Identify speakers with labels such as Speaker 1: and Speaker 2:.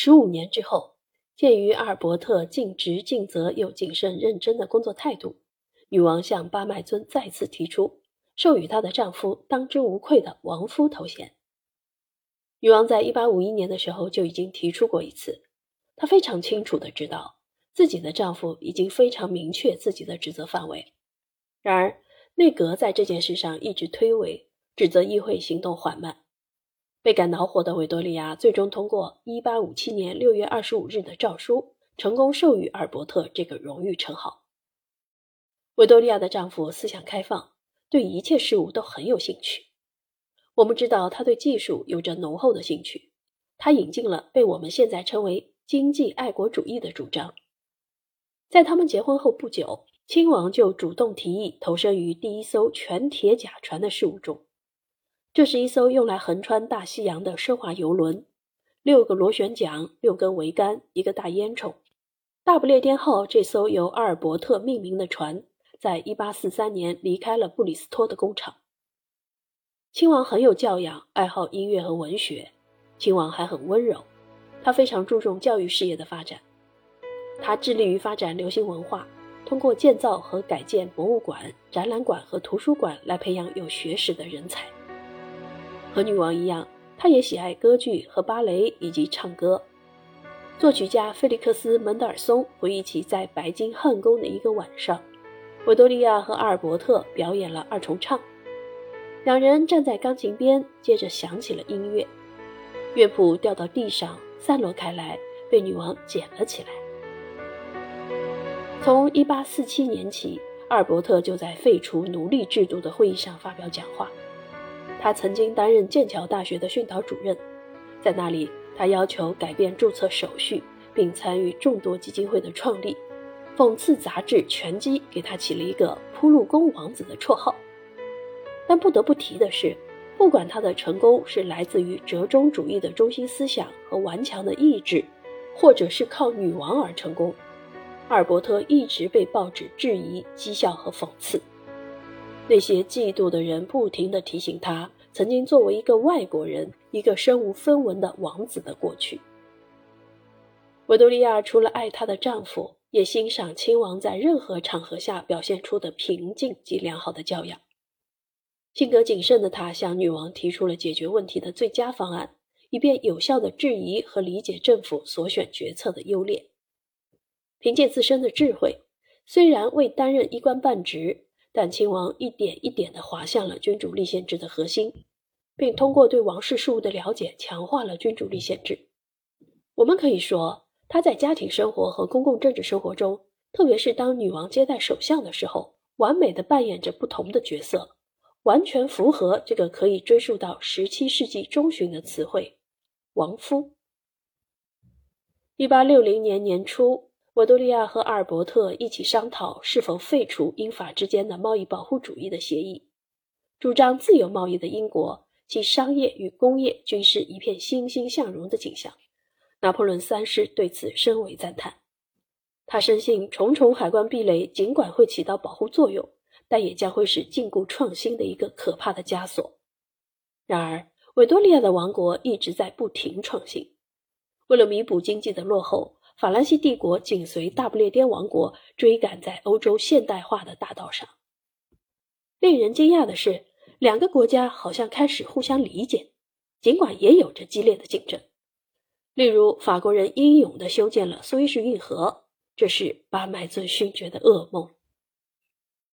Speaker 1: 十五年之后，鉴于阿尔伯特尽职尽责又谨慎认真的工作态度，女王向巴麦尊再次提出授予她的丈夫当之无愧的王夫头衔。女王在一八五一年的时候就已经提出过一次，她非常清楚的知道自己的丈夫已经非常明确自己的职责范围。然而，内阁在这件事上一直推诿，指责议会行动缓慢。倍感恼火的维多利亚最终通过一八五七年六月二十五日的诏书，成功授予阿尔伯特这个荣誉称号。维多利亚的丈夫思想开放，对一切事物都很有兴趣。我们知道他对技术有着浓厚的兴趣，他引进了被我们现在称为经济爱国主义的主张。在他们结婚后不久，亲王就主动提议投身于第一艘全铁甲船的事务中。这是一艘用来横穿大西洋的奢华游轮，六个螺旋桨、六根桅杆、一个大烟囱。大不列颠号这艘由阿尔伯特命名的船，在1843年离开了布里斯托的工厂。亲王很有教养，爱好音乐和文学。亲王还很温柔，他非常注重教育事业的发展。他致力于发展流行文化，通过建造和改建博物馆、展览馆和图书馆来培养有学识的人才。和女王一样，她也喜爱歌剧和芭蕾以及唱歌。作曲家菲利克斯·门德尔松回忆起在白金汉宫的一个晚上，维多利亚和阿尔伯特表演了二重唱。两人站在钢琴边，接着响起了音乐，乐谱掉到地上，散落开来，被女王捡了起来。从1847年起，阿尔伯特就在废除奴隶制度的会议上发表讲话。他曾经担任剑桥大学的训导主任，在那里，他要求改变注册手续，并参与众多基金会的创立。讽刺杂志《拳击》给他起了一个“铺路工王子”的绰号。但不得不提的是，不管他的成功是来自于折中主义的中心思想和顽强的意志，或者是靠女王而成功，阿尔伯特一直被报纸质疑、讥笑和讽刺。那些嫉妒的人不停地提醒他，曾经作为一个外国人、一个身无分文的王子的过去。维多利亚除了爱她的丈夫，也欣赏亲王在任何场合下表现出的平静及良好的教养。性格谨慎的她向女王提出了解决问题的最佳方案，以便有效地质疑和理解政府所选决策的优劣。凭借自身的智慧，虽然未担任一官半职，但亲王一点一点地滑向了君主立宪制的核心，并通过对王室事务的了解，强化了君主立宪制。我们可以说，他在家庭生活和公共政治生活中，特别是当女王接待首相的时候，完美地扮演着不同的角色。完全符合这个可以追溯到十七世纪中旬的词汇“王夫”。一八六零年年初，维多利亚和阿尔伯特一起商讨是否废除英法之间的贸易保护主义的协议。主张自由贸易的英国，其商业与工业均是一片欣欣向荣的景象。拿破仑三世对此深为赞叹。他深信，重重海关壁垒尽管会起到保护作用。但也将会是禁锢创新的一个可怕的枷锁。然而，维多利亚的王国一直在不停创新。为了弥补经济的落后，法兰西帝国紧随大不列颠王国追赶在欧洲现代化的大道上。令人惊讶的是，两个国家好像开始互相理解，尽管也有着激烈的竞争。例如，法国人英勇地修建了苏伊士运河，这是巴麦尊勋爵的噩梦。